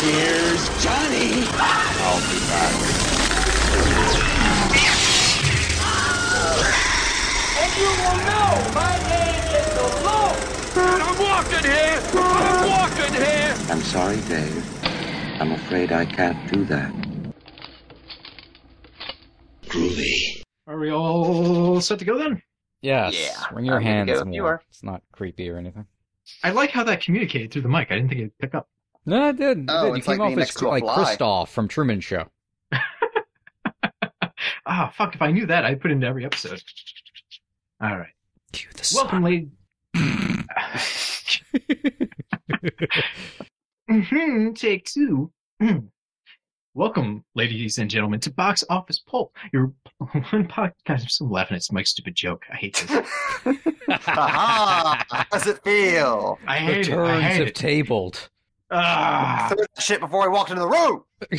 Here's Johnny. I'll be back. And you will know my name is the Lord. I'm walking here. I'm walking here. I'm sorry, Dave. I'm afraid I can't do that. Groovy. Are we all set to go then? Yes. Yeah, Bring your I'm hands go you are. It's not creepy or anything. I like how that communicated through the mic. I didn't think it'd pick up. No, it did. It Oh, did. You it's like came off as next to a like fly. Christof from Truman Show. Ah, fuck! If I knew that, I'd put it into every episode. All right. Cue the Welcome, lady. hmm take two. Mm. Welcome, ladies and gentlemen, to Box Office Pulp. Your one podcast. God, I'm still laughing at Mike's stupid joke. I hate this. Aha! How does it feel? I The hate it. I turns hate have it. tabled. Ah, Threw shit before I walked into the room.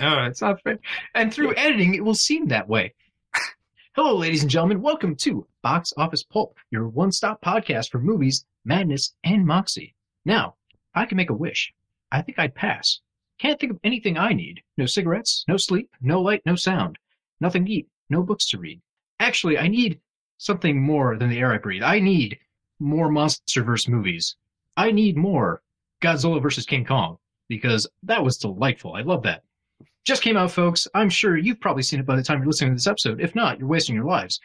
no, it's not fair. And through editing, it will seem that way. Hello, ladies and gentlemen. Welcome to Box Office Pulp, your one-stop podcast for movies, madness, and moxie. Now, if I can make a wish. I think I'd pass. Can't think of anything I need. No cigarettes, no sleep, no light, no sound. Nothing to eat, no books to read. Actually, I need something more than the air I breathe. I need more MonsterVerse movies. I need more Godzilla versus King Kong because that was delightful. I love that. Just came out, folks. I'm sure you've probably seen it by the time you're listening to this episode. If not, you're wasting your lives.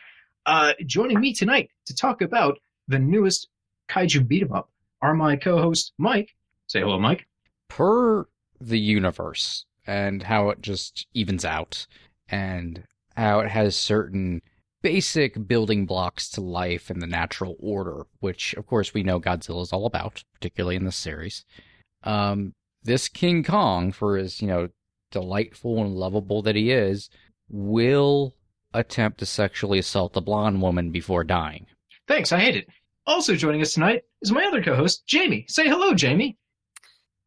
Uh, joining me tonight to talk about the newest kaiju beat 'em up are my co-host Mike. Say hello, Mike. Per the universe and how it just evens out and how it has certain basic building blocks to life and the natural order, which of course we know Godzilla is all about, particularly in this series. Um, this King Kong, for as you know delightful and lovable that he is, will attempt to sexually assault a blonde woman before dying. Thanks, I hate it. Also joining us tonight is my other co-host Jamie. Say hello, Jamie.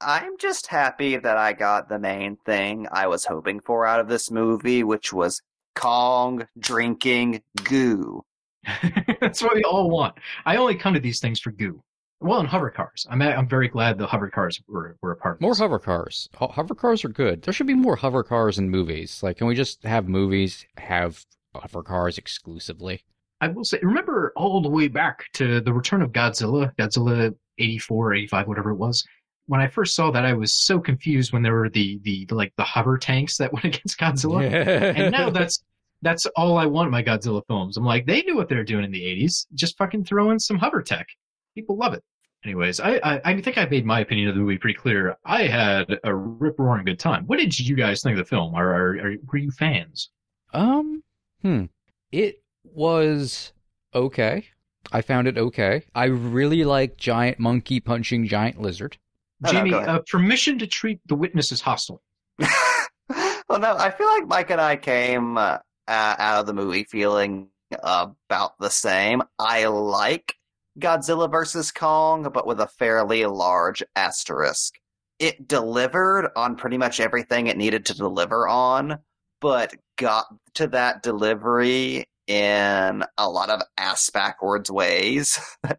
I'm just happy that I got the main thing I was hoping for out of this movie, which was Kong drinking goo. That's what we all want. I only come to these things for goo. Well, and hover cars. I'm I'm very glad the hover cars were, were a part of More this. hover cars. Ho- Hover cars are good. There should be more hover cars in movies. Like, can we just have movies have hover cars exclusively? I will say, remember all the way back to the return of Godzilla, Godzilla 84, 85, whatever it was. When I first saw that, I was so confused when there were the, the, like the hover tanks that went against Godzilla. And now that's, that's all I want in my Godzilla films. I'm like, they knew what they were doing in the 80s. Just fucking throw in some hover tech. People love it. Anyways, I, I, I think I made my opinion of the movie pretty clear. I had a rip roaring good time. What did you guys think of the film? Are, are, are were you fans? Um, hmm. It was okay. I found it okay. I really like giant monkey punching giant lizard. No, no, Jamie, ahead. uh, permission to treat the witness as hostile. well, no, I feel like Mike and I came uh, out of the movie feeling about the same. I like Godzilla vs. Kong, but with a fairly large asterisk. It delivered on pretty much everything it needed to deliver on, but got to that delivery in a lot of ass backwards ways. uh,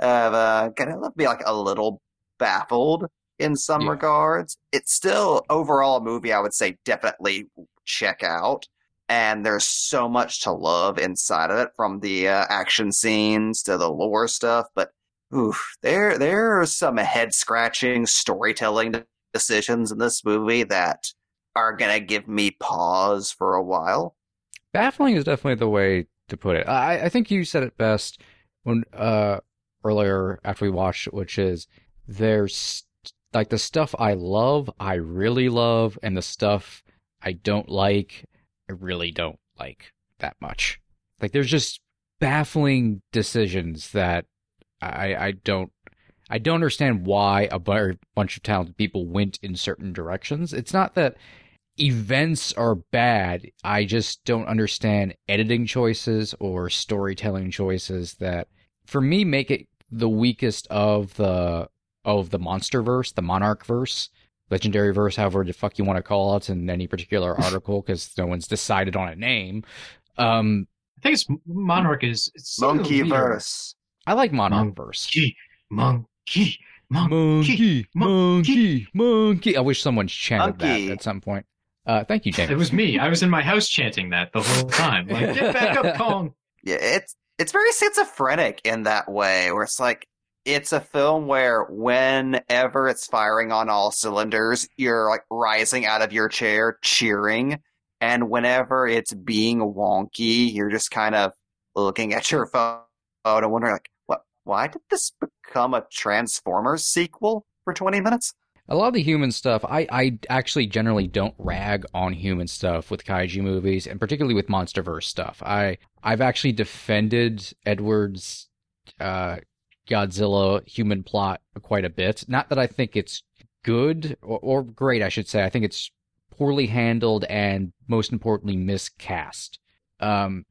uh, kind of left me like a little baffled in some Yeah. regards. It's still overall a movie I would say definitely check out. And there's so much to love inside of it, from the uh, action scenes to the lore stuff. But oof, there there are some head scratching storytelling decisions in this movie that are gonna give me pause for a while. Baffling is definitely the way to put it. I, I think you said it best when uh earlier after we watched which is there's like the stuff I love, I really love, and the stuff I don't like, I really don't like that much. Like there's just baffling decisions that I I don't I don't understand why a bunch of talented people went in certain directions. It's not that events are bad. I just don't understand editing choices or storytelling choices that for me make it the weakest of the of the monster verse, the monarch verse, legendary verse, however the fuck you want to call it in any particular article, because no one's decided on a name. Um, I think it's Monarch is it's Monkey weird. verse. I like monarch verse. Monkey, monkey, Monkey, monkey, monkey. monkey, monkey. I wish someone chanted Monkey. that at some point. Uh, thank you, James. It was me. I was in my house chanting that the whole time. Like, get back up, Kong. Yeah, it's it's very schizophrenic in that way, where it's like it's a film where whenever it's firing on all cylinders, you're like rising out of your chair cheering, and whenever it's being wonky, you're just kind of looking at your phone and wondering like, what? Why did this become a Transformers sequel for twenty minutes? A lot of the human stuff, I, I actually generally don't rag on human stuff with kaiju movies, and particularly with MonsterVerse stuff. I I've actually defended Edwards' uh, Godzilla human plot quite a bit. Not that I think it's good or, or great, I should say. I think it's poorly handled and most importantly miscast. Um,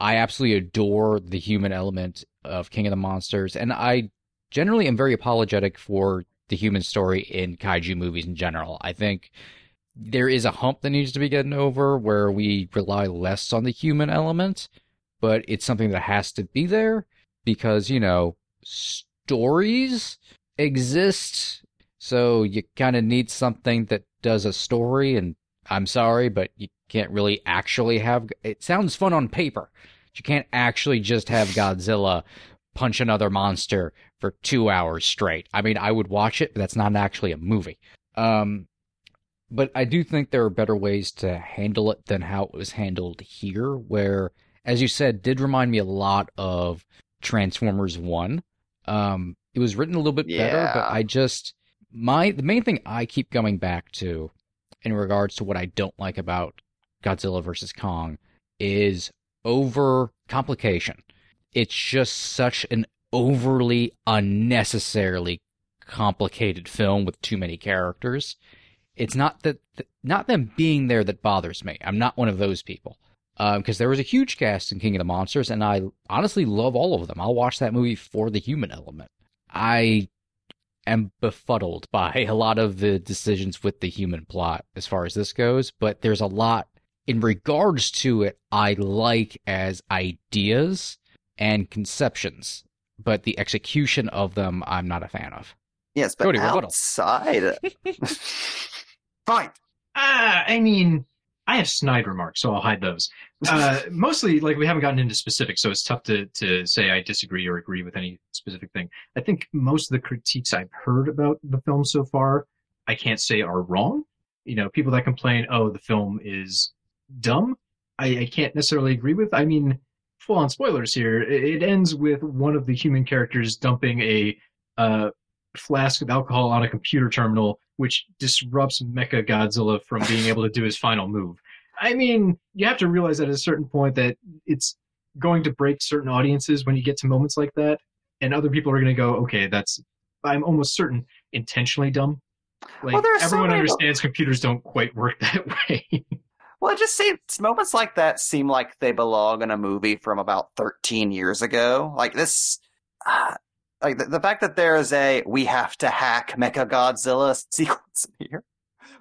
I absolutely adore the human element of King of the Monsters, and I generally am very apologetic for the human story in kaiju movies in general. I think there is a hump that needs to be getting over where we rely less on the human element, but it's something that has to be there because, you know, stories exist. So you kind of need something that does a story. And I'm sorry, but you can't really actually have it sounds fun on paper. But you can't actually just have Godzilla punch another monster for two hours straight. I mean, I would watch it, but that's not actually a movie. Um, but I do think there are better ways to handle it than how it was handled here, where, as you said, did remind me a lot of Transformers 1. Um, it was written a little bit better, but I just, my, the main thing I keep coming back to in regards to what I don't like about Godzilla versus Kong is over complication. It's just such an overly unnecessarily complicated film with too many characters. It's not that not them being there that bothers me. I'm not one of those people. Because there was a huge cast in King of the Monsters, and I honestly love all of them. I'll watch that movie for the human element. I am befuddled by a lot of the decisions with the human plot as far as this goes, but there's a lot in regards to it I like as ideas and conceptions, but the execution of them I'm not a fan of. Yes, but Cody, outside, fine. Ah, I mean, I have snide remarks, so I'll hide those. Uh, mostly, like we haven't gotten into specifics, so it's tough to to say I disagree or agree with any specific thing. I think most of the critiques I've heard about the film so far, I can't say are wrong. You know, people that complain, oh, the film is dumb, I, I can't necessarily agree with. I mean, full on spoilers here. It, it ends with one of the human characters dumping a uh, flask of alcohol on a computer terminal, which disrupts Mecha Godzilla from being able to do his final move. I mean, you have to realize at a certain point that it's going to break certain audiences when you get to moments like that, and other people are going to go, "Okay, that's." I'm almost certain intentionally dumb. Like Well, so everyone many- understands computers don't quite work that way. Well, it just seems moments like that seem like they belong in a movie from about 13 years ago. Like this, uh, like the, the fact that there is a "we have to hack Mecha Godzilla" sequence here,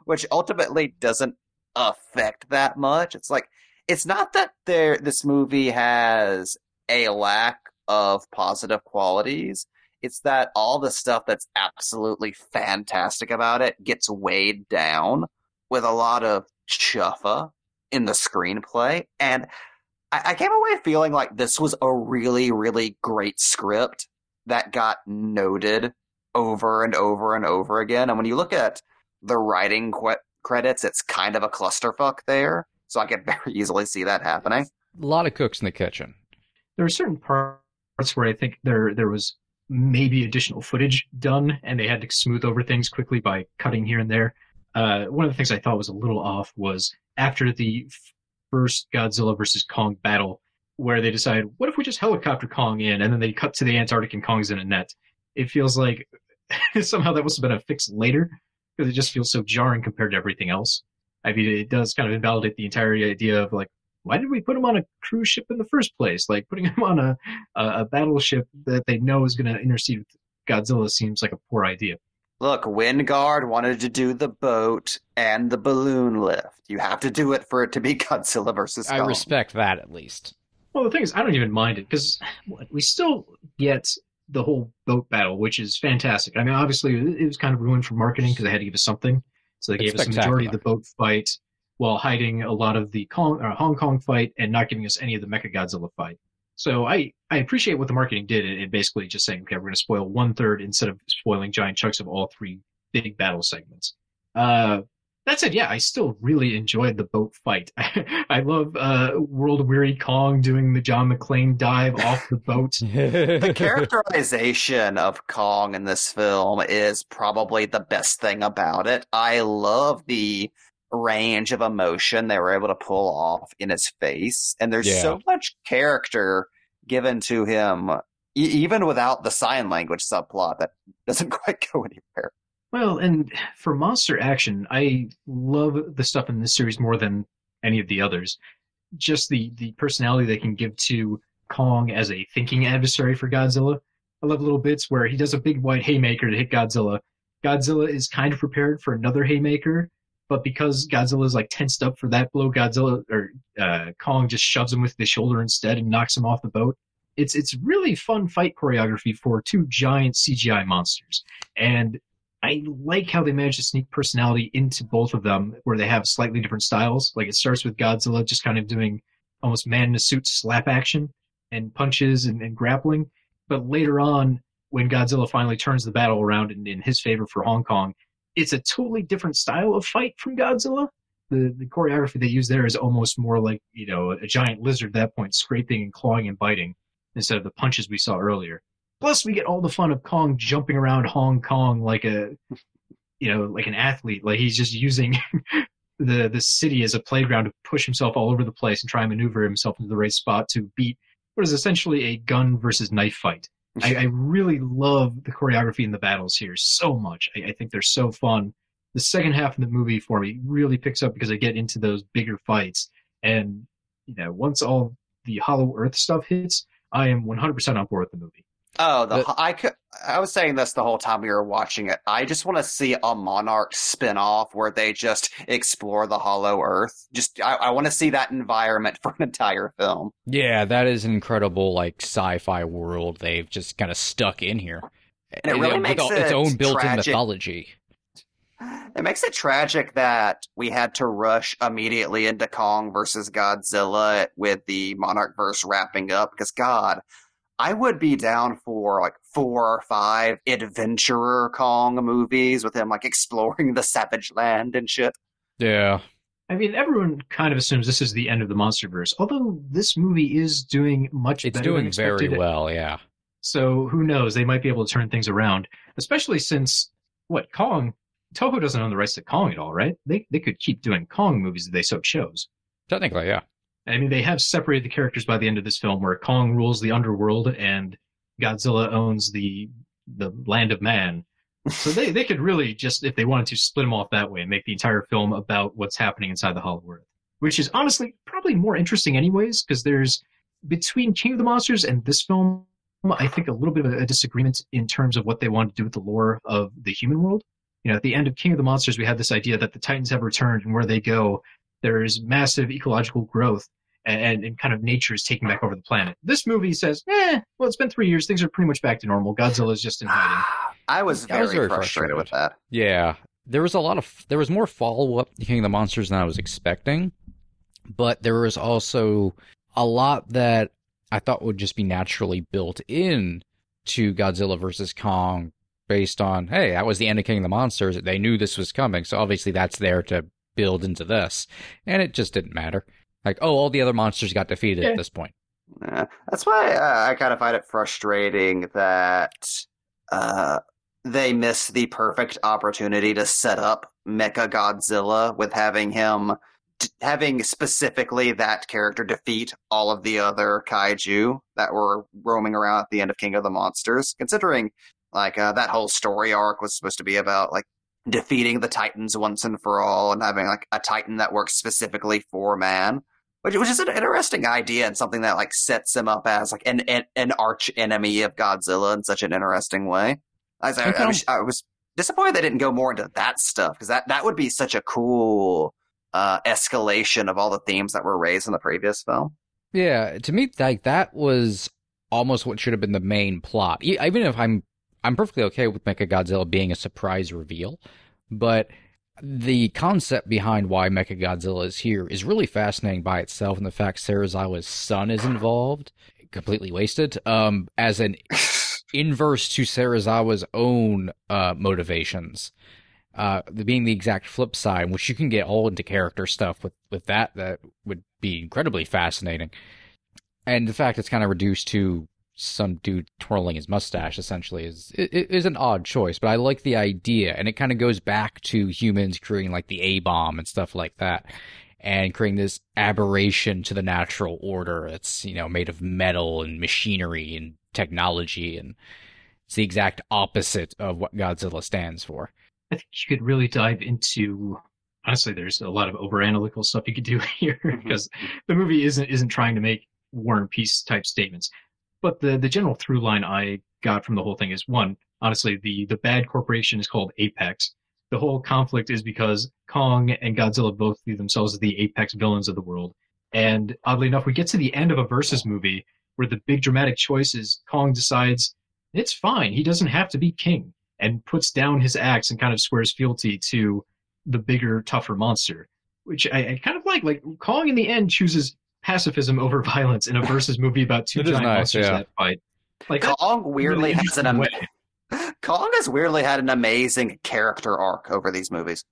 which ultimately doesn't affect that much. It's like it's not that there this movie has a lack of positive qualities. It's that all the stuff that's absolutely fantastic about it gets weighed down with a lot of chuffa in the screenplay. And I, I came away feeling like this was a really, really great script that got noted over and over and over again. And when you look at the writing qu- credits, it's kind of a clusterfuck there. So I could very easily see that happening. A lot of cooks in the kitchen. there are certain parts where I think there there was maybe additional footage done, and they had to smooth over things quickly by cutting here and there. Uh, one of the things I thought was a little off was after the first Godzilla versus Kong battle, where they decide, what if we just helicopter Kong in, and then they cut to the Antarctic and Kong's in a net. It feels like somehow that must have been a fix later because it just feels so jarring compared to everything else. I mean, it does kind of invalidate the entire idea of like, why did we put him on a cruise ship in the first place? Like putting him on a a, a battleship that they know is going to intercede with Godzilla seems like a poor idea. Look, Wingard wanted to do the boat and the balloon lift. You have to do it for it to be Godzilla versus Kong. I respect that at least. Well, the thing is, I don't even mind it because we still get the whole boat battle, which is fantastic. I mean, obviously it was kind of ruined for marketing because they had to give us something. So they It's gave us the majority of the boat fight while hiding a lot of the Kong, uh, Hong Kong fight and not giving us any of the Mecha Godzilla fight. So I, I appreciate what the marketing did. It, it basically just saying, okay, we're going to spoil one third instead of spoiling giant chunks of all three big battle segments. Uh, that said, yeah, I still really enjoyed the boat fight. I love uh, World Weary Kong doing the John McClane dive off the boat. The characterization of Kong in this film is probably the best thing about it. I love the range of emotion they were able to pull off in his face, and there's Yeah. so much character given to him, e- even without the sign language subplot that doesn't quite go anywhere. Well, and for monster action, I love the stuff in this series more than any of the others. Just the the personality they can give to Kong as a thinking adversary for Godzilla. I love little bits where he does a big white haymaker to hit Godzilla. Godzilla is kind of prepared for another haymaker, but because Godzilla is like tensed up for that blow, Godzilla or uh, Kong just shoves him with the shoulder instead and knocks him off the boat. It's it's really fun fight choreography for two giant CGI monsters, and I like how they managed to sneak personality into both of them, where they have slightly different styles. Like it starts with Godzilla just kind of doing almost man in a suit slap action and punches and, and grappling, but later on, when Godzilla finally turns the battle around in, in his favor for Hong Kong, it's a totally different style of fight from Godzilla. The the choreography they use there is almost more like you know a giant lizard at that point, scraping and clawing and biting instead of the punches we saw earlier. Plus, we get all the fun of Kong jumping around Hong Kong like a, you know, like an athlete. Like he's just using the the city as a playground to push himself all over the place and try and maneuver himself into the right spot to beat what is essentially a gun versus knife fight. I, I really love the choreography in the battles here so much. I, I think they're so fun. The second half of the movie for me really picks up because I get into those bigger fights, and you know, once all the Hollow Earth stuff hits, I am 100% on board with the movie. Oh, the, But- I could. I was saying this the whole time we were watching it. I just want to see a Monarch spin-off where they just explore the Hollow Earth. Just I, I want to see that environment for an entire film. Yeah, that is an incredible like sci-fi world they've just kind of stuck in here. And it really with makes all- its own built-in tragic. mythology. It makes it tragic that we had to rush immediately into Kong versus Godzilla with the Monarch verse wrapping up because God, I would be down for like four or five adventurer Kong movies with him like exploring the savage land and shit. Yeah, I mean, everyone kind of assumes this is the end of the MonsterVerse, although this movie is doing much it's better doing than very well. Yeah, So who knows? They might be able to turn things around, especially since what Kong Toho doesn't own the rights to Kong at all, right? They they could keep doing Kong movies if they so chose. technically, yeah. I mean, they have separated the characters by the end of this film, where Kong rules the underworld and Godzilla owns the the land of man. So they they could really just, if they wanted to, split them off that way and make the entire film about what's happening inside the Hollow Earth, which is honestly probably more interesting, anyways, because there's between King of the Monsters and this film, I think a little bit of a disagreement in terms of what they wanted to do with the lore of the human world. You know, at the end of King of the Monsters, we had this idea that the Titans have returned, and where they go, there's massive ecological growth and, and kind of nature is taking back over the planet. This movie says, eh, well, it's been three years. Things are pretty much back to normal. Godzilla's just in hiding. I was I very, was very frustrated, with that. Yeah, there was a lot of there was more follow up to King of the Monsters than I was expecting, but there was also a lot that I thought would just be naturally built in to Godzilla versus Kong based on hey that was the end of King of the Monsters they knew this was coming so obviously that's there to build into this and it just didn't matter like oh all the other monsters got defeated Yeah. at this point Yeah, that's why uh, I kind of find it frustrating that uh, they missed the perfect opportunity to set up Mecha Godzilla with having him t- having specifically that character defeat all of the other kaiju that were roaming around at the end of King of the Monsters. Considering like uh, that whole story arc was supposed to be about like defeating the Titans once and for all and having like a Titan that works specifically for man which, which is an interesting idea and something that like sets him up as like an an, an arch enemy of Godzilla in such an interesting way. I, was- I, I was, I was disappointed they didn't go more into that stuff because that that would be such a cool uh, escalation of all the themes that were raised in the previous film. Yeah, to me, like that was almost what should have been the main plot. Even if I'm I'm perfectly okay with Mechagodzilla being a surprise reveal, but the concept behind why Mechagodzilla is here is really fascinating by itself, and the fact Serizawa's son is involved, completely wasted. Um, as an inverse to Serizawa's own uh, motivations, uh, being the exact flip side, which you can get all into character stuff with with that. That would be incredibly fascinating, and the fact it's kind of reduced to some dude twirling his mustache essentially is is an odd choice, but I like the idea, and it kind of goes back to humans creating like the A bomb and stuff like that, and creating this aberration to the natural order. It's you know made of metal and machinery and technology, and it's the exact opposite of what Godzilla stands for. I think you could really dive into. Honestly, there's a lot of over analytical stuff you could do here mm-hmm. because the movie isn't isn't trying to make war and peace type statements. But the the general through line I got from the whole thing is one, honestly, the the bad corporation is called Apex. The whole conflict is because Kong and Godzilla both view themselves as the apex villains of the world. And oddly enough, we get to the end of a versus movie where the big dramatic choice is Kong decides it's fine, he doesn't have to be king, and puts down his axe and kind of swears fealty to the bigger, tougher monster. Which I, I kind of like. Like Kong in the end chooses pacifism over violence in a versus movie about two It is giant nice, monsters yeah. that fight. Like Kong weirdly really has an interesting am- Kong has weirdly had an amazing character arc over these movies.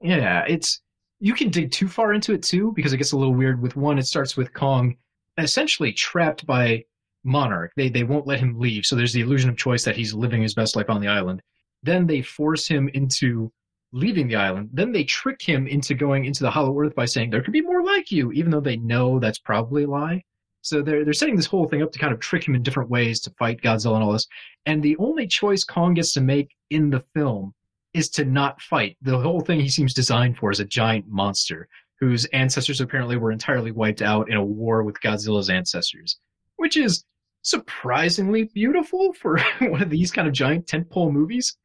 Yeah, it's you can dig too far into it too because it gets a little weird. With one, it starts with Kong essentially trapped by Monarch. They they won't let him leave, so there's the illusion of choice that he's living his best life on the island. Then they force him into leaving the island. Then they trick him into going into the Hollow Earth by saying there could be more like you, even though they know that's probably a lie. So they're they're setting this whole thing up to kind of trick him in different ways to fight Godzilla and all this. And the only choice Kong gets to make in the film is to not fight. The whole thing he seems designed for is a giant monster whose ancestors apparently were entirely wiped out in a war with Godzilla's ancestors, which is surprisingly beautiful for one of these kind of giant tentpole movies.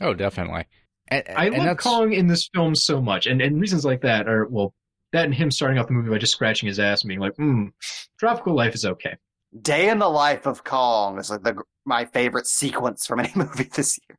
Oh, definitely. And, I and love that's- Kong in this film so much, and and reasons like that are well, that and him starting off the movie by just scratching his ass and being like, "Hmm, tropical life is okay." Day in the life of Kong is like the my favorite sequence from any movie this year.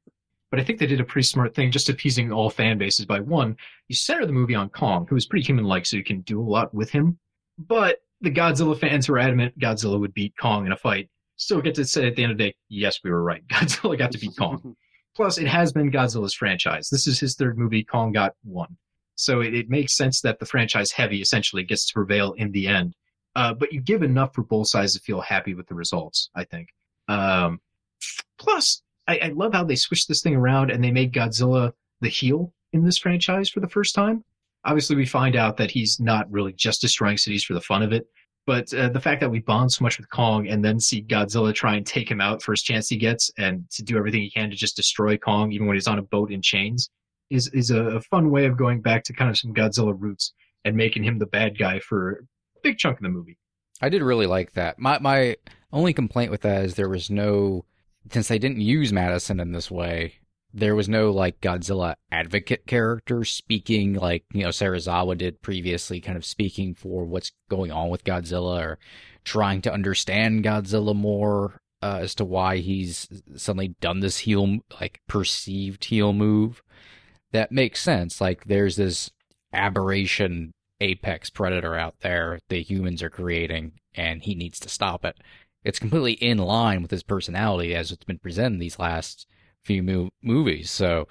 But I think they did a pretty smart thing, just appeasing all fan bases by one, you center the movie on Kong, who is pretty human-like, so you can do a lot with him. But the Godzilla fans who are adamant Godzilla would beat Kong in a fight still get to say at the end of the day, yes, we were right. Godzilla got to beat Kong. Plus, it has been Godzilla's franchise. This is his third movie. Kong got one. So it, it makes sense that the franchise heavy essentially gets to prevail in the end. Uh, but you give enough for both sides to feel happy with the results, I think. Um, plus, I, I love how they switched this thing around and they made Godzilla the heel in this franchise for the first time. Obviously, we find out that he's not really just destroying cities for the fun of it. But uh, the fact that we bond so much with Kong and then see Godzilla try and take him out first chance he gets and to do everything he can to just destroy Kong, even when he's on a boat in chains, is, is a, fun way of going back to kind of some Godzilla roots and making him the bad guy for a big chunk of the movie. I did really like that. My my only complaint with that is there was no since they didn't use Madison in this way, there was no like Godzilla advocate character speaking like, you know, Serizawa did previously, kind of speaking for what's going on with Godzilla or trying to understand Godzilla more uh, as to why he's suddenly done this heel like perceived heel move. That makes sense. Like there's this aberration apex predator out there the humans are creating and he needs to stop it. It's completely in line with his personality as it's been presented these last few mo- movies. So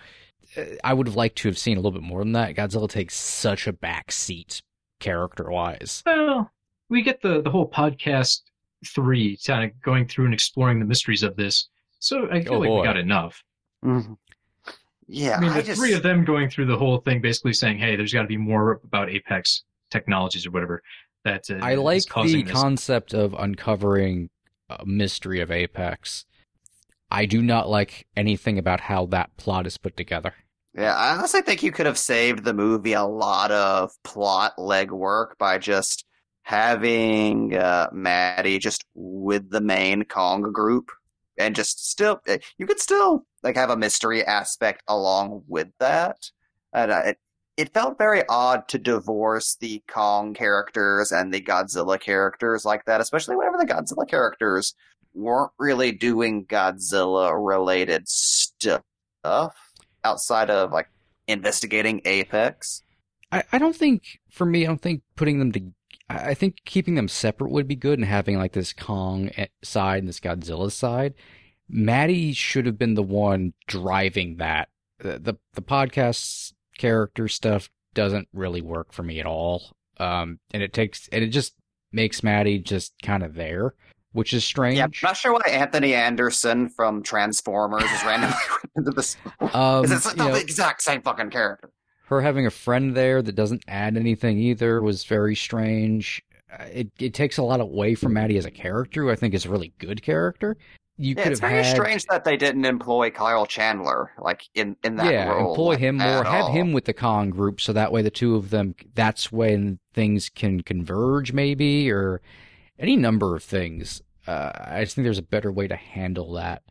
uh, I would have liked to have seen a little bit more than that. Godzilla takes such a back seat character wise. Well, we get the, the whole podcast three kind of going through and exploring the mysteries of this. So I feel Oh, like boy. we got enough. Mhm. Yeah, I mean, I the just three of them going through the whole thing, basically saying, "Hey, there's got to be more about Apex technologies or whatever." That uh, I like the this. concept of uncovering a mystery of Apex. I do not like anything about how that plot is put together. Yeah, I honestly think you could have saved the movie a lot of plot legwork by just having uh, Maddie just with the main Kong group, and just still eh, you could still like have a mystery aspect along with that. And uh, it it felt very odd to divorce the Kong characters and the Godzilla characters like that, especially whenever the Godzilla characters weren't really doing Godzilla related stuff outside of like investigating Apex. I, I don't think for me, I don't think putting them to. I think keeping them separate would be good, and having like this Kong e- side and this Godzilla side. Maddie should have been the one driving that. The the, the podcast character stuff doesn't really work for me at all. Um, and it takes and it just makes Maddie just kind of there, which is strange. Yeah, I'm not sure why Anthony Anderson from Transformers is randomly into this. Um, It's the know, exact same fucking character. her having a friend there that doesn't add anything either was very strange. Uh, It it takes a lot away from Maddie as a character, who I think is a really good character. You Yeah, could it's have very had, strange that they didn't employ Kyle Chandler like in in that yeah, role. employ like, him more, have all. him with the Kong group, so that way the two of them, that's when things can converge, maybe, or any number of things. Uh, I just think there's a better way to handle that.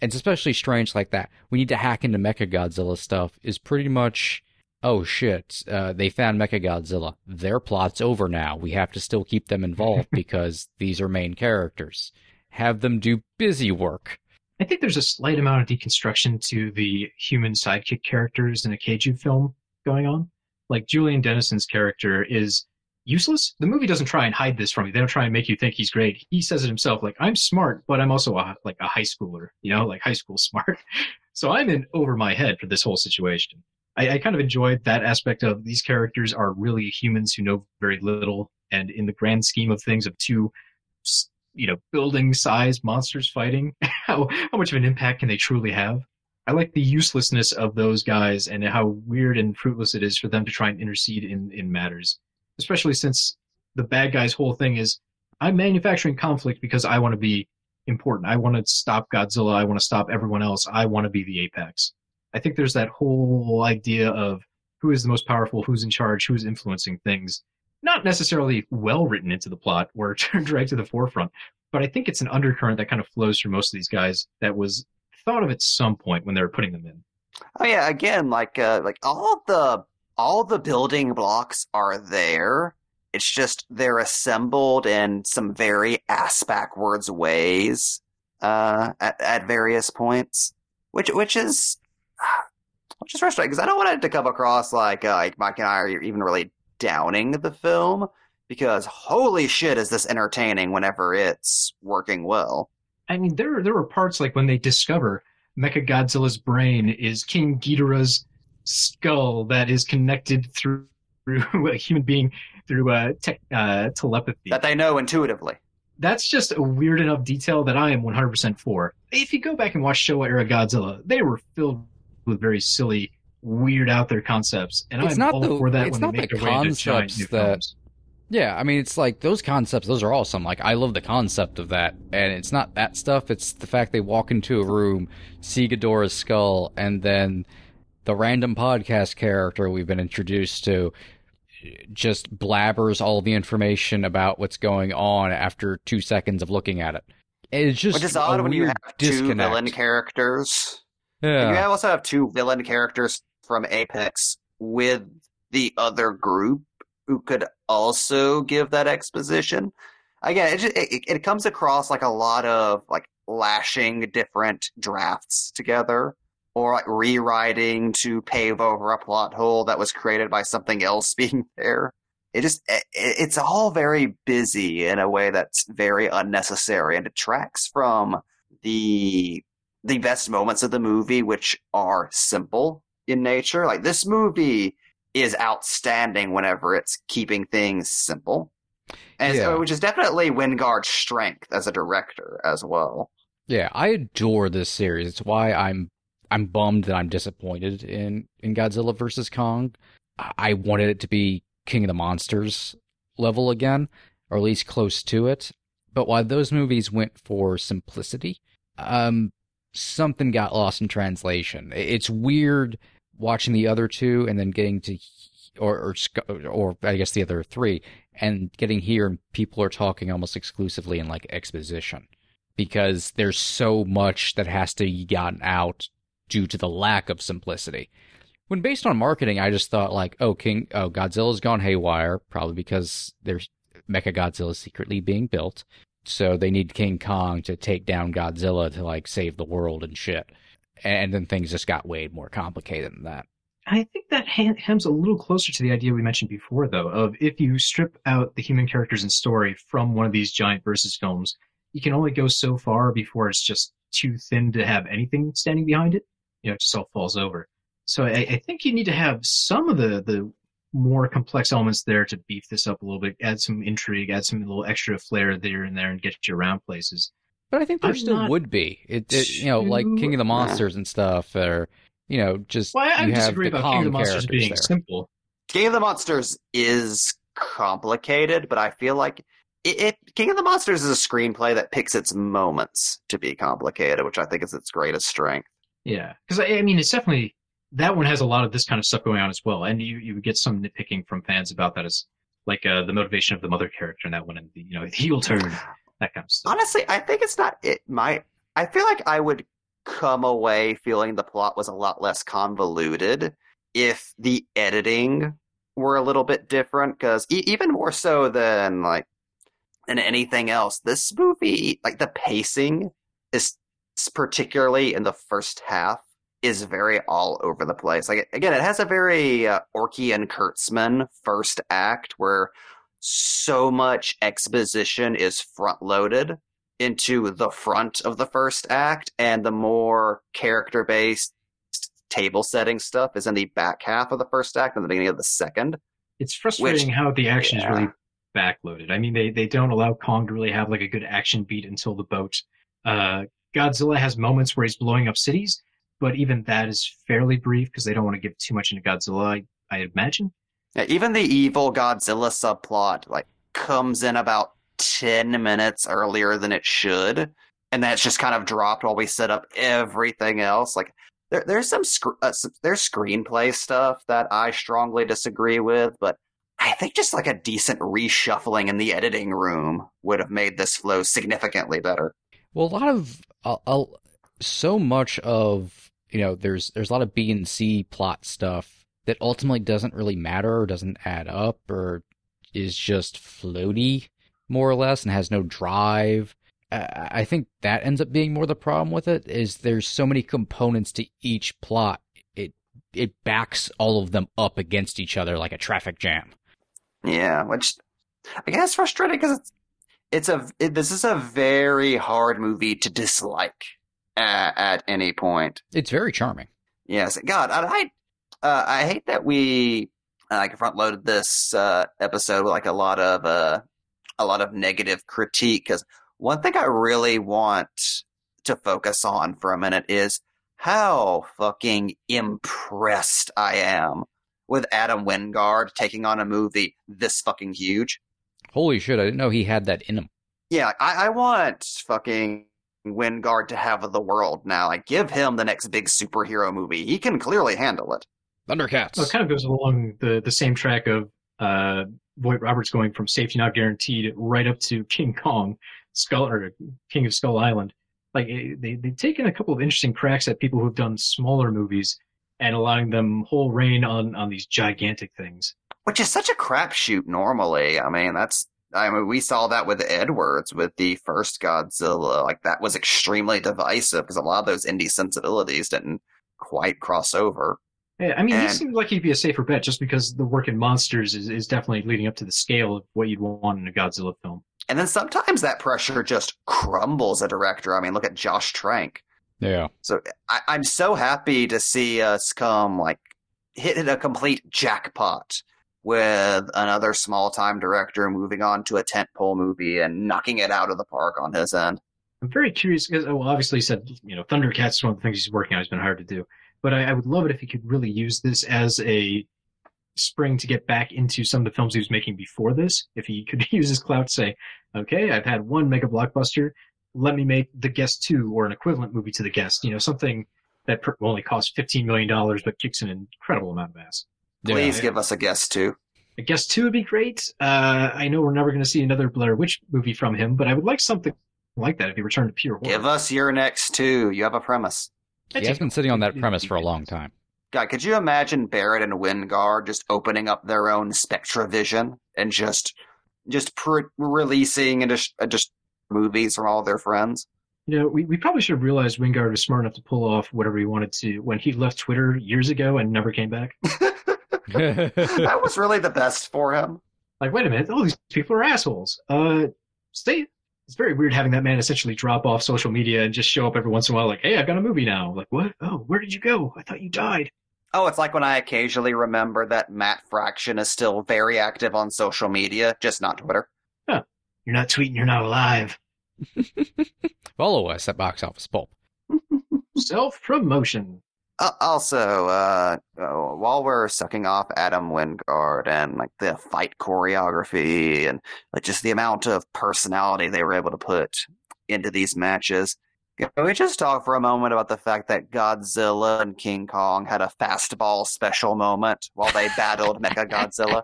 It's especially strange like that. We need to hack into Mechagodzilla stuff. Is pretty much, oh shit, uh, they found Mechagodzilla. Their plot's over now. We have to still keep them involved because these are main characters. Have them do busy work. I think there's a slight amount of deconstruction to the human sidekick characters in a kaiju film going on. Like Julian Dennison's character is useless. The movie doesn't try and hide this from you. They don't try and make you think he's great. He says it himself, like I'm smart, but I'm also a, like a high schooler, you know, like high school smart. So I'm in over my head for this whole situation. I, I kind of enjoyed that aspect of these characters are really humans who know very little, and in the grand scheme of things, of two you know, building size monsters fighting. how how much of an impact can they truly have? I like the uselessness of those guys and how weird and fruitless it is for them to try and intercede in, in matters. Especially since the bad guy's whole thing is I'm manufacturing conflict because I want to be important. I want to stop Godzilla. I want to stop everyone else. I want to be the apex. I think there's that whole idea of who is the most powerful, who's in charge, who's influencing things. Not necessarily well written into the plot or dragged to the forefront, but I think it's an undercurrent that kind of flows through most of these guys that was thought of at some point when they were putting them in. Oh yeah, again, like uh, like all the all the building blocks are there. It's just they're assembled in some very ass backwards ways uh, at at various points, which which is which is frustrating because I don't want it to come across like uh, like Mike and I are even really downing the film because holy shit is this entertaining whenever it's working well. I mean, there there were parts like when they discover Mechagodzilla's brain is King Ghidorah's skull that is connected through, through a human being through uh, te- uh, telepathy. That they know intuitively. That's just a weird enough detail that I am 100% for. If you go back and watch Showa era Godzilla, they were filled with very silly, weird out there concepts, and It's I'm not all the- for that it's when not they make the their way into giant concepts new that- films. Yeah, I mean, it's like those concepts, those are awesome. Like, I love the concept of that. And it's not that stuff, it's the fact they walk into a room, see Ghidorah's skull, and then the random podcast character we've been introduced to just blabbers all the information about what's going on after two seconds of looking at it. It's just Which is odd when you have two villain characters. And Yeah. You also have two villain characters from Apex with the other group who could also give that exposition. Again, it, just, it, it comes across like a lot of like lashing different drafts together or like rewriting to pave over a plot hole that was created by something else being there. It just, it, it's all very busy in a way that's very unnecessary and detracts from the the best moments of the movie, which are simple in nature. Like this movie is outstanding whenever it's keeping things simple. And Yeah. so, which is definitely Wingard's strength as a director as well. Yeah, I adore this series. It's why I'm I'm bummed that I'm disappointed in in Godzilla vs Kong. I I wanted it to be King of the Monsters level again, or at least close to it. But while those movies went for simplicity, um, something got lost in translation. It's weird watching the other two and then getting to, or or or I guess the other three, and getting here and people are talking almost exclusively in like exposition because there's so much that has to be gotten out due to the lack of simplicity. When based on marketing, I just thought like, oh, King, oh, Godzilla's gone haywire, probably because there's Mecha Godzilla secretly being built. so they need King Kong to take down Godzilla to like save the world and shit. And then things just got way more complicated than that. I think that hems a little closer to the idea we mentioned before, though, of if you strip out the human characters and story from one of these giant versus films, you can only go so far before it's just too thin to have anything standing behind it. You know, it just all falls over. So I, I think you need to have some of the the more complex elements there to beef this up a little bit, add some intrigue, add some little extra flair there and there, and get you around places. But I think there I'm still would be. It, it you know, like King of the Monsters and stuff, or you know, just Well, I, I you have disagree the about King of the Monsters being there. simple. King of the Monsters is complicated, but I feel like it, it King of the Monsters is a screenplay that picks its moments to be complicated, which I think is its greatest strength. Yeah, because I, I mean, it's definitely that one has a lot of this kind of stuff going on as well, and you you get some nitpicking from fans about that as like uh, the motivation of the mother character in that one, and the you know the heel turn, that kind of stuff. Honestly, I think it's not it My I feel like I would come away feeling the plot was a lot less convoluted if the editing were a little bit different because e- even more so than like than anything else this movie like the pacing is particularly in the first half is very all over the place like again it has a very uh, Orci and kurtzman first act where so much exposition is front loaded into the front of the first act and the more character based table setting stuff is in the back half of the first act and the beginning of the second It's frustrating how the action yeah. is really backloaded. I mean, they they don't allow Kong to really have like a good action beat until the boat. Uh, Godzilla has moments where he's blowing up cities, but even that is fairly brief because they don't want to give too much into Godzilla. I, I imagine. Yeah, even the evil Godzilla subplot like comes in about 10 minutes earlier than it should and that's just kind of dropped while we set up everything else like there, there's some sc- uh, s- there's screenplay stuff that I strongly disagree with but I think just like a decent reshuffling in the editing room would have made this flow significantly better. Well, a lot of uh, uh, so much of you know, there's there's a lot of B and C plot stuff that ultimately doesn't really matter or doesn't add up or is just floaty more or less and has no drive. I I think that ends up being more the problem with it is there's so many components to each plot. It it backs all of them up against each other like a traffic jam. Yeah, which I guess frustrating because it's it's a it, this is a very hard movie to dislike at, at any point. It's very charming. Yes, God, I I, uh, I hate that we uh, like front loaded this uh, episode with like a lot of uh, a lot of negative critique because one thing I really want to focus on for a minute is how fucking impressed I am with Adam Wingard taking on a movie this fucking huge. Holy shit, I didn't know he had that in him. Yeah, I, I want fucking Wingard to have the world now. Like, give him the next big superhero movie. He can clearly handle it. Thundercats. Well, it kind of goes along the, the same track of uh, Vogt-Roberts going from Safety Not Guaranteed right up to King Kong, Skull or King of Skull Island. Like eh, they they've taken a couple of interesting cracks at people who've done smaller movies and allowing them whole reign on on these gigantic things. Which is such a crapshoot normally. I mean, that's I mean, we saw that with Edwards with the first Godzilla. Like that was extremely divisive because a lot of those indie sensibilities didn't quite cross over. Yeah, I mean, he And- seemed like he'd be a safer bet just because the work in Monsters is, is definitely leading up to the scale of what you'd want in a Godzilla film. And then sometimes that pressure just crumbles a director. I mean, look at Josh Trank. yeah. So I, I'm so happy to see us come like hitting a complete jackpot with another small time director moving on to a tentpole movie and knocking it out of the park on his end. I'm very curious because, well, oh, obviously, he said you know Thundercats is one of the things he's working on. He's been hard to do, but I, I would love it if he could really use this as a spring to get back into some of the films he was making before this. If he could use his clout, to say, okay, I've had one mega blockbuster, let me make The Guest two or an equivalent movie to The Guest. You know, something that only costs fifteen million dollars but kicks an incredible amount of ass. Please Yeah. give us a guest too. I guess two would be great. Uh, I know we're never going to see another Blair Witch movie from him, but I would like something like that if he returned to pure horror. Give us your next two. You have a premise. He has been sitting on that premise for a long time. God, could you imagine Barrett and Wingard just opening up their own SpectreVision and just just pre- releasing and just uh, just movies from all their friends. You know, we, we probably should have realized Wingard was smart enough to pull off whatever he wanted to when he left Twitter years ago and never came back. that was really the best for him. Like, wait a minute, all these people are assholes. Uh, stay. It's very weird having that man essentially drop off social media and just show up every once in a while, like, hey, I've got a movie now. Like, what? Oh, where did you go? I thought you died. Oh, it's like when I occasionally remember that Matt Fraction is still very active on social media, just not Twitter. You're not tweeting, you're not alive. Follow us at Box Office Pulp. Self promotion. Uh, also, uh, uh, while we're sucking off Adam Wingard and like the fight choreography and like just the amount of personality they were able to put into these matches, can we just talk for a moment about the fact that Godzilla and King Kong had a fastball special moment while they battled Mecha Godzilla?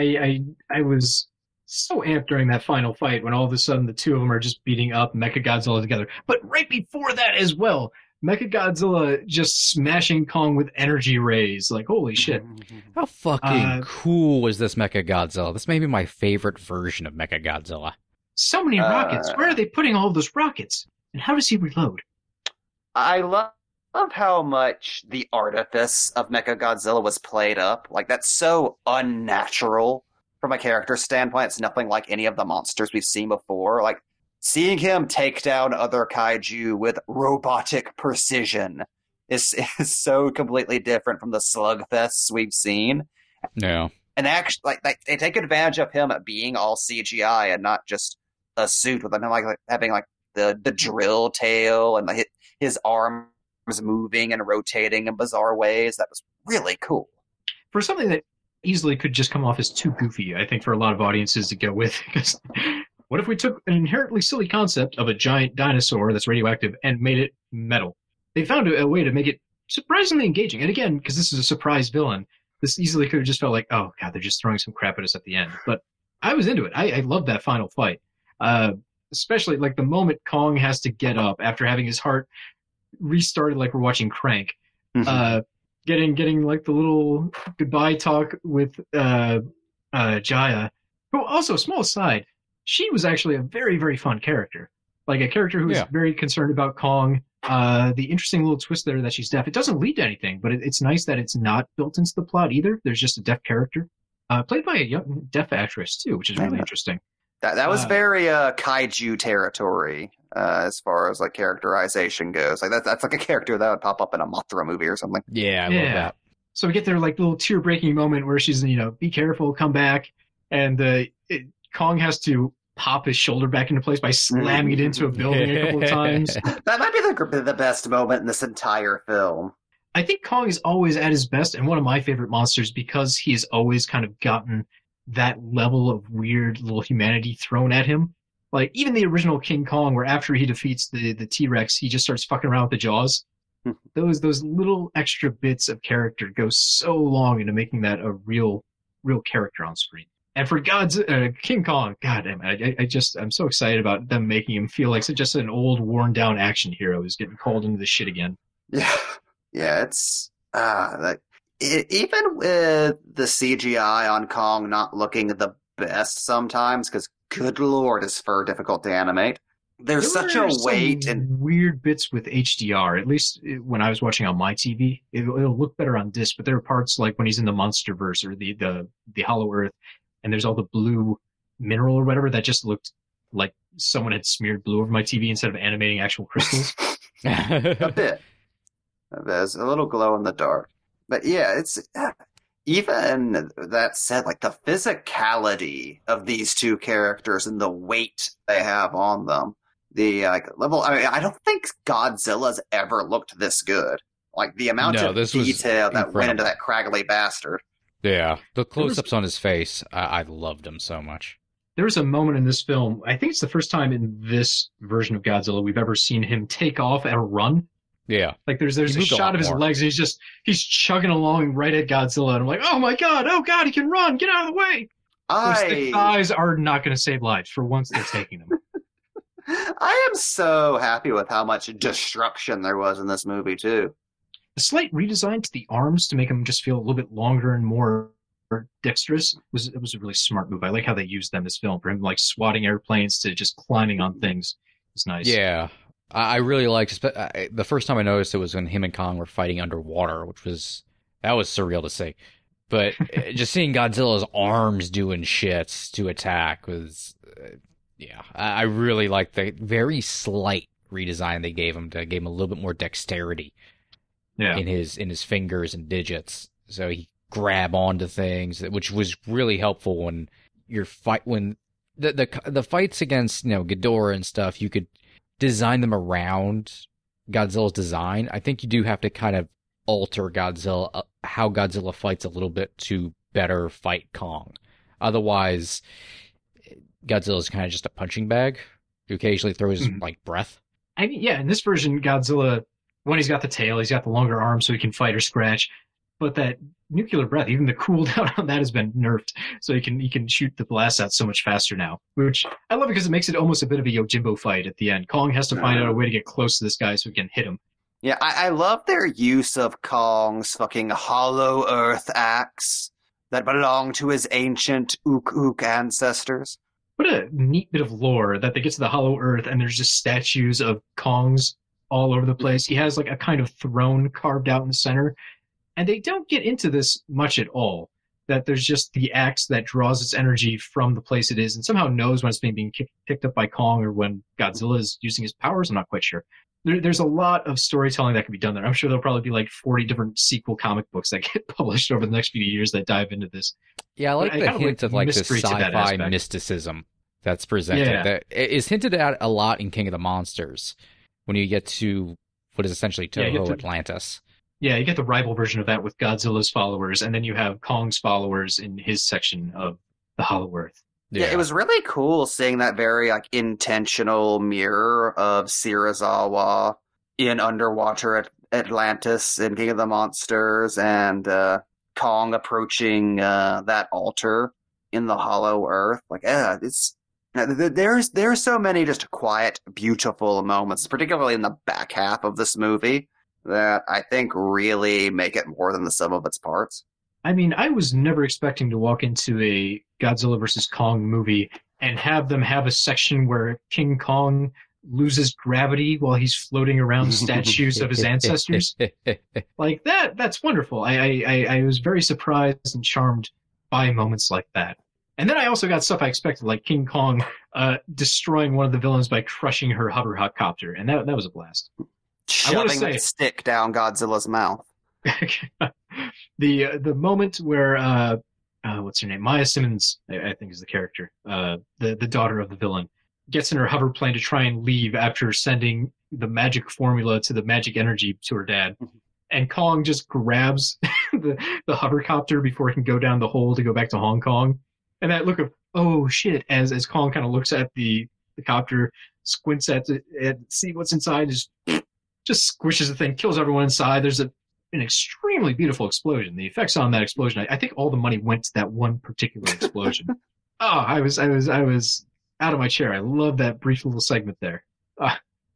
I, I I was so amped during that final fight when all of a sudden the two of them are just beating up Mecha Godzilla together. But right before that as well, Mecha Godzilla just smashing Kong with energy rays. Like holy shit! How fucking Uh, cool was this Mecha Godzilla? This may be my favorite version of Mecha Godzilla. So many Uh, rockets. Where are they putting all those rockets? And how does he reload? I love, love how much the artifice of Mecha Godzilla was played up. Like that's so unnatural from a character standpoint. It's nothing like any of the monsters we've seen before. Like seeing him take down other kaiju with robotic precision is is so completely different from the slugfests we've seen. Yeah. And actually, like they, they take advantage of him being all CGI and not just a suit with him like, like having like the the drill tail and like his arms moving and rotating in bizarre ways. That was really cool. For something that easily could just come off as too goofy, I think for a lot of audiences to go with. Because what if we took an inherently silly concept of a giant dinosaur that's radioactive and made it metal? They found a, a way to make it surprisingly engaging. And again, because this is a surprise villain, this easily could have just felt like, oh god, they're just throwing some crap at us at the end. But I was into it. I, I loved that final fight. Uh, especially like the moment Kong has to get up after having his heart restarted, like we're watching Crank. Uh, getting getting like the little goodbye talk with uh, uh, Jaya. Who also, small aside, she was actually a very very fun character. Like a character who was Yeah. very concerned about Kong. Uh, the interesting little twist there that she's deaf. It doesn't lead to anything, but it, it's nice that it's not built into the plot either. There's just a deaf character, uh, played by a young deaf actress too, which is really Yeah. interesting. That that was Uh, very uh, kaiju territory uh, as far as like characterization goes. Like that, that's like a character that would pop up in a Mothra movie or something. Yeah, I love Yeah. that. So we get their like little tear breaking moment where she's you know be careful, come back, and uh, it, Kong has to pop his shoulder back into place by slamming it into a building a couple of times. That might be the the best moment in this entire film. I think Kong is always at his best and one of my favorite monsters because he's always kind of gotten that level of weird little humanity thrown at him. Like even the original King Kong, where after he defeats the the T Rex, he just starts fucking around with the jaws. Hmm. those those little extra bits of character go so long into making that a real real character on screen. And for God's uh, King Kong, God damn it, I, I just I'm so excited about them making him feel like just an old worn down action hero who's getting called into the shit again. Yeah, yeah, it's uh, like e even with the CGI on Kong not looking the best sometimes, because good lord, is fur difficult to animate. There's There such a weight and weird bits with HDR. At least uh, when I was watching on my TV, it, it'll look better on disc. But there are parts like when he's in the MonsterVerse or the the the Hollow Earth, and there's all the blue mineral or whatever that just looked like someone had smeared blue over my TV instead of animating actual crystals. a bit. There's a little glow in the dark. But yeah, it's uh, even that said, like the physicality of these two characters and the weight they have on them. The like level I mean I don't think Godzilla's ever looked this good. Like the amount No, of detail that went into that craggly bastard. Yeah, the close-ups on his face, I, I loved him so much. there was a moment in this film. I think it's the first time in this version of Godzilla we've ever seen him take off at a run. Yeah, Like there's there's He a moved a shot of his more. legs and he's just he's chugging along right at Godzilla and I'm like, oh my god, oh god, he can run, get out of the way. Those thick I thighs are not going to save lives. For once, they're taking them. I am so happy with how much destruction there was in this movie too. A slight redesign to the arms to make them just feel a little bit longer and more dexterous was it was a really smart move. I like how they used them in this film for him like swatting airplanes to just climbing on things. It's nice. Yeah, I really liked the first time I noticed it was when him and Kong were fighting underwater, which was that was surreal to see. But uh, just seeing Godzilla's arms doing shit to attack was, uh, yeah, I I really liked the very slight redesign they gave him to give him a little bit more dexterity yeah. in his in his fingers and digits, so he grab onto things, which was really helpful when you're fight when the the the fights against you know Ghidorah and stuff. You could design them around Godzilla's design. I think you do have to kind of alter Godzilla uh, how Godzilla fights a little bit to better fight Kong. Otherwise, Godzilla is kind of just a punching bag who occasionally throws Mhm. like breath. I mean, yeah, in this version, Godzilla, when he's got the tail, he's got the longer arm so he can fight or scratch. But that nuclear breath, even the cooldown on that has been nerfed, so he can he can shoot the blast out so much faster now. Which I love because it makes it almost a bit of a Yojimbo fight at the end. Kong has to find out a way to get close to this guy so he can hit him. Yeah, I, I love their use of Kong's fucking hollow earth axe that belonged to his ancient Ook Ook ancestors. What a neat bit of lore that they get to the Hollow Earth and there's just statues of Kongs all over the place. He has like a kind of throne carved out in the center. And they don't get into this much at all. That there's just the axe that draws its energy from the place it is and somehow knows when it's being, being picked up by Kong or when Godzilla is using his powers. I'm not quite sure. There, there's a lot of storytelling that can be done there. I'm sure there'll probably be like 40 different sequel comic books that get published over the next few years that dive into this. Yeah, I like I the kinda hint like of like this mystery to that sci-fi mysticism that's presented. Yeah. That is hinted at a lot in King of the Monsters when you get to what is essentially Yeah, Toho get to- Atlantis. Yeah, you get the rival version of that with Godzilla's followers, and then you have Kong's followers in his section of the Hollow Earth. Yeah. it was really cool seeing that very like intentional mirror of Serizawa in underwater at Atlantis in King of the Monsters and uh, Kong approaching uh, that altar in the Hollow Earth. Like, yeah, it's th- th- there's there's so many just quiet, beautiful moments, particularly in the back half of this movie, that I think really make it more than the sum of its parts. I mean, I was never expecting to walk into a Godzilla versus Kong movie and have them have a section where King Kong loses gravity while he's floating around statues of his ancestors. Like that, that's wonderful. I, I, I, I was very surprised and charmed by moments like that. And then I also got stuff I expected, like King Kong uh, destroying one of the villains by crushing her hover copter, and that that was a blast. Shoving say- that stick down Godzilla's mouth. the uh, the moment where uh, uh, what's her name? Maia Simmons I, I think is the character uh, the the daughter of the villain gets in her hover plane to try and leave after sending the magic formula to the magic energy to her dad. And Kong just grabs the the hovercopter before it can go down the hole to go back to Hong Kong and that look of oh shit as as Kong kind of looks at the the copter squints at it and see what's inside just just squishes the thing kills everyone inside there's a an extremely beautiful explosion. The effects on that explosion, I, I think all the money went to that one particular explosion. oh, I was, I was, I was out of my chair. I love that brief little segment there. Uh,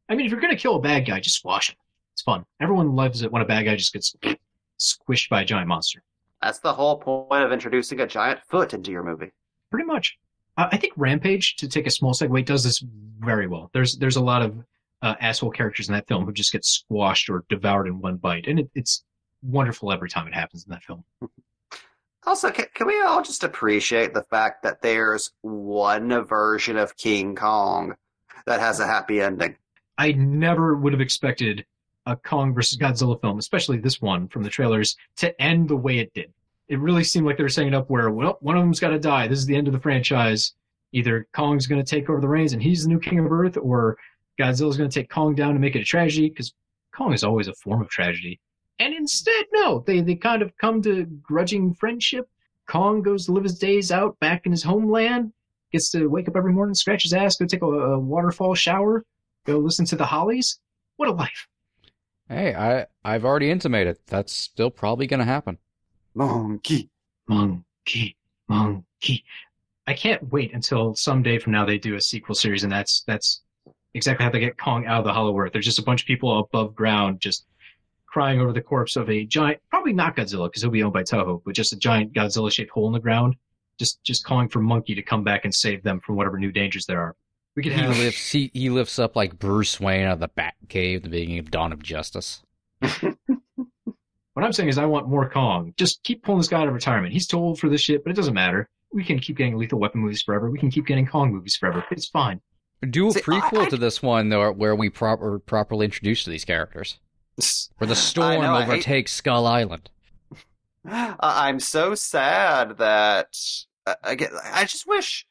I mean, if you're gonna kill a bad guy, just squash him. It's fun. Everyone loves it when a bad guy just gets squished by a giant monster. That's the whole point of introducing a giant foot into your movie. Pretty much. Uh, I think Rampage, to take a small segue, does this very well. There's there's a lot of uh, asshole characters in that film who just get squashed or devoured in one bite, and it, it's wonderful every time it happens in that film. Also, can, can we all just appreciate the fact that there's one version of King Kong that has a happy ending? I never would have expected a Kong versus Godzilla film, especially this one from the trailers, to end the way it did. It really seemed like they were setting it up where, well, one of them's got to die. This is the end of the franchise. Either Kong's going to take over the reins and he's the new king of Earth, or Godzilla's going to take Kong down and make it a tragedy, because Kong is always a form of tragedy. And instead, no, they, they kind of come to grudging friendship. Kong goes to live his days out back in his homeland, gets to wake up every morning, scratch his ass, go take a, a waterfall shower, go listen to the Hollies. What a life. Hey, I I've already intimated that's still probably going to happen. Monkey. Monkey, monkey. I can't wait until someday from now they do a sequel series, and that's that's exactly how they get Kong out of the Hollow Earth. There's just a bunch of people above ground just crying over the corpse of a giant, probably not Godzilla because he'll be owned by Toho, but just a giant Godzilla shaped hole in the ground. Just, just calling for Monkey to come back and save them from whatever new dangers there are. We could He lifts he, he lifts up like Bruce Wayne out of the Batcave at the beginning of Dawn of Justice. What I'm saying is, I want more Kong. Just keep pulling this guy out of retirement. He's too old for this shit, but it doesn't matter. We can keep getting Lethal Weapon movies forever. We can keep getting Kong movies forever. It's fine. Do a See, prequel I- I- to this one though, where we proper properly introduce to these characters, where the storm know, I hate- overtakes Skull Island. I- I'm so sad that uh, again. I just wish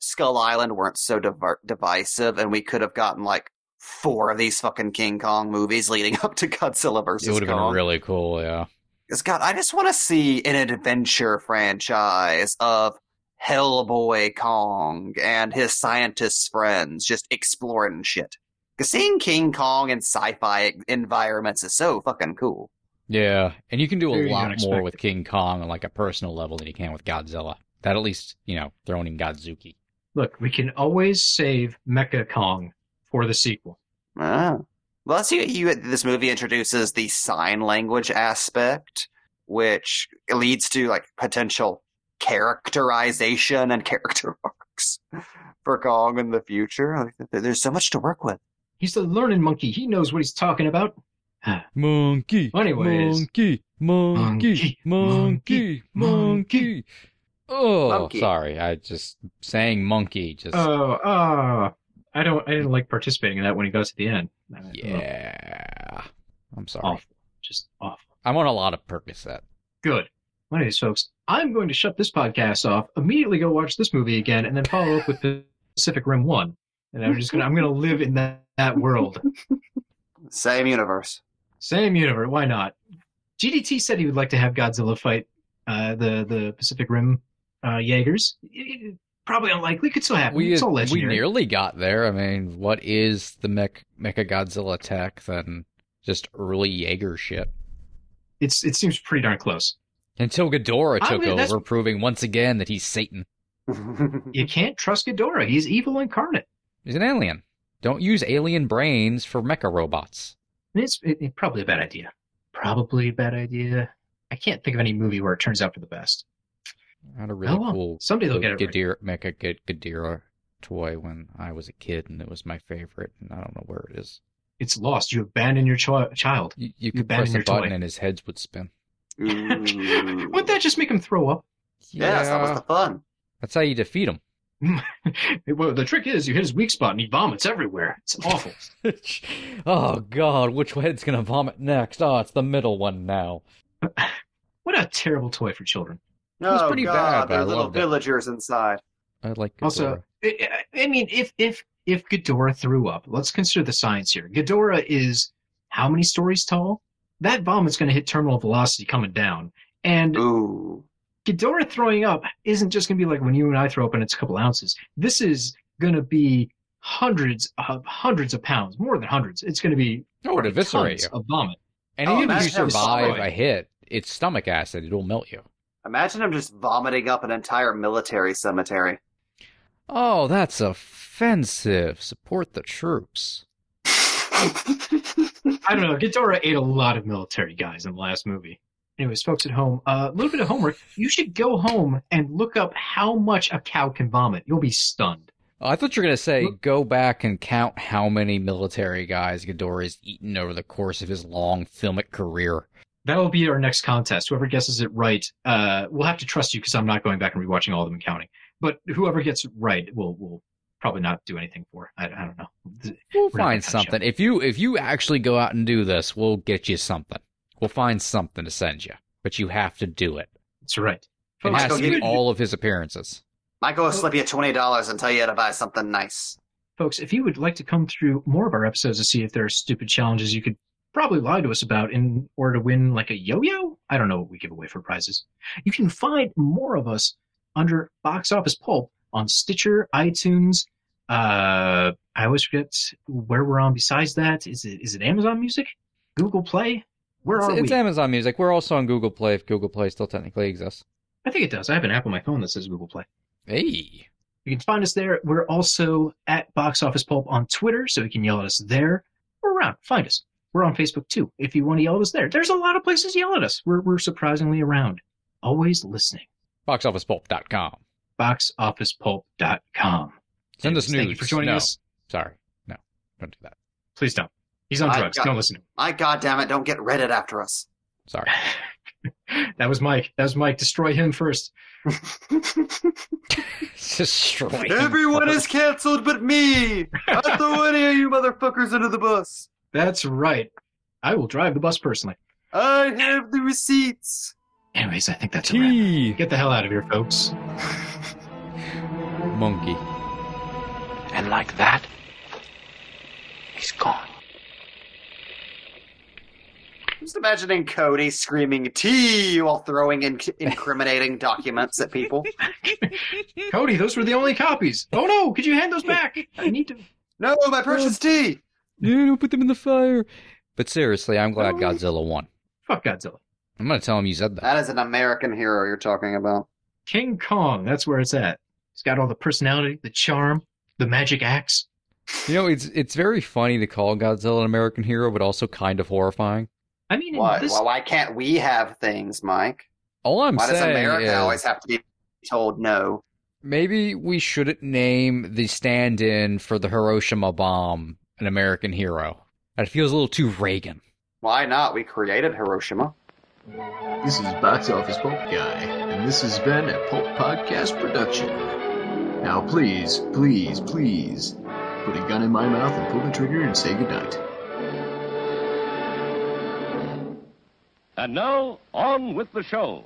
Skull Island weren't so diver- divisive, and we could have gotten like four of these fucking King Kong movies leading up to Godzilla versus It would have Kong. been really cool, yeah. Because God, I just want to see an adventure franchise of Hellboy Kong and his scientist friends just exploring shit. Because seeing King Kong in sci-fi environments is so fucking cool. Yeah, and you can do a Very lot more with King Kong on like a personal level than you can with Godzilla. That at least, you know, throwing in Godzooky. Look, we can always save Mecha Kong for the sequel. Ah. Well, let's see. You, this movie introduces the sign language aspect, which leads to like potential characterization and character arcs for Kong in the future. There's so much to work with. He's the learning monkey. He knows what he's talking about. Monkey. Anyways. Monkey. Monkey. Monkey, Monkey. monkey, Monkey. Oh, Monkey. sorry. I just saying monkey. Just Oh, oh. I don't. I didn't like participating in that when he goes to the end. yeah. I'm sorry. awful. Just awful. I'm on a lot of Percocet. Good. Anyways, folks, I'm going to shut this podcast off, immediately go watch this movie again, and then follow up with Pacific Rim One. And I'm just gonna. I'm gonna live in that that world. Same universe. Same universe. Why not? GDT said he would like to have Godzilla fight uh, the the Pacific Rim uh, Jaegers. It- it- Probably unlikely. Could still happen. We it's all legendary. we nearly got there. I mean, what is the mech Mecha Godzilla tech than just early Jaeger shit? It's it seems pretty darn close. Until Ghidorah I took mean, that's- over, proving once again that he's Satan. You can't trust Ghidorah. He's evil incarnate. He's an alien. Don't use alien brains for mecha robots. It's it, it- probably a bad idea. Probably a bad idea. I can't think of any movie where it turns out for the best. I had a really Oh, well. cool Someday they'll get it right. Ghidorah, mecha G- Ghidorah toy when I was a kid, and it was my favorite. And I don't know where it is. It's lost. You abandon your chi- child. You, you You could abandoned press a your button toy. and his heads would spin. Wouldn't that just make him throw up? Yes, that was the fun. That's how you defeat him. well, the trick is you hit his weak spot and he vomits everywhere. It's awful. oh God, which head's gonna vomit next? Oh, it's the middle one now. what a terrible toy for children. Was oh, pretty God, bad, but there I are little loved it. villagers inside. I like Ghidorah. Also, I, I mean, if if if Ghidorah threw up, let's consider the science here. Ghidorah is how many stories tall? That vomit's going to hit terminal velocity coming down, and Ooh. Ghidorah throwing up isn't just going to be like when you and I throw up and it's a couple ounces. This is going to be hundreds of hundreds of pounds, more than hundreds. It's going to be oh, it eviscerate tons you. of vomit. And Oh, even if you survive swallowing. a hit, it's stomach acid. It'll melt you. Imagine him just vomiting up an entire military cemetery. Oh, that's offensive. Support the troops. I don't know. Ghidorah ate a lot of military guys in the last movie. Anyways, folks at home, uh, a little bit of homework. You should go home and look up how much a cow can vomit. You'll be stunned. Oh, I thought you were going to say Look- go back and count how many military guys Ghidorah has eaten over the course of his long filmic career. That'll be our next contest. Whoever guesses it right, uh, we'll have to trust you because I'm not going back and rewatching all of them and counting. But whoever gets it right, we'll we'll probably not do anything for. I, I don't know. We'll We're find that kind of something. If you if you actually go out and do this, we'll get you something. We'll find something to send you, but you have to do it. That's right. It Folks, has to get be all of his appearances. Michael will slip you twenty dollars and tell you how to buy something nice. folks, if you would like to come through more of our episodes to see if there are stupid challenges you could probably lie to us about in order to win like a yo-yo, I don't know what we give away for prizes. You can find more of us under Box Office Pulp on Stitcher, iTunes. Uh, I always forget where we're on. Besides that, is it is it Amazon Music, Google Play? Where It's, are it's we? Amazon Music. We're also on Google Play if Google Play still technically exists. I think it does. I have an app on my phone that says Google Play. Hey. You can find us there. We're also at Box Office Pulp on Twitter, so you can yell at us there or around. Find us. We're on Facebook too. If you want to yell at us there, there's a lot of places to yell at us. We're, we're surprisingly around. Always listening. BoxOfficePulp.com. BoxOfficePulp.com. Send us news. Thank you for joining No. us. Sorry. No. Don't do that. Please don't. He's on I drugs. got- Don't listen to him. My goddamn it! Don't get Reddit after us. Sorry. That was Mike. That was Mike. Destroy him first. Destroy him Everyone first. is canceled but me. I throw any of you motherfuckers under the bus. That's right. I will drive the bus personally. I have the receipts. Anyways, I think that's a wrap. Get the hell out of here, folks. Monkey. And like that, he's gone. Just imagining Cody screaming "T" while throwing in- incriminating documents at people. Cody, those were the only copies. Oh no, could you hand those back? I need to. No, my precious T. Yeah, don't put them in the fire. But seriously, I'm glad Godzilla won. Fuck Godzilla. I'm gonna tell him you said that. That is an American hero you're talking about. King Kong, that's where it's at. He's got all the personality, the charm, the magic axe. You know, it's it's very funny to call Godzilla an American hero, but also kind of horrifying. I mean, Why? this, Well, why can't we have things, Mike? All I'm saying. Is. Why does America is always have to be told no? maybe we shouldn't name the stand-in for the Hiroshima bomb an American hero. That feels a little too Reagan. Why not? We created Hiroshima. This is Box Office Pulp Guy, and this has been a Pulp Podcast production. Now, please, please, please, put a gun in my mouth and pull the trigger and say goodnight. And now, on with the show.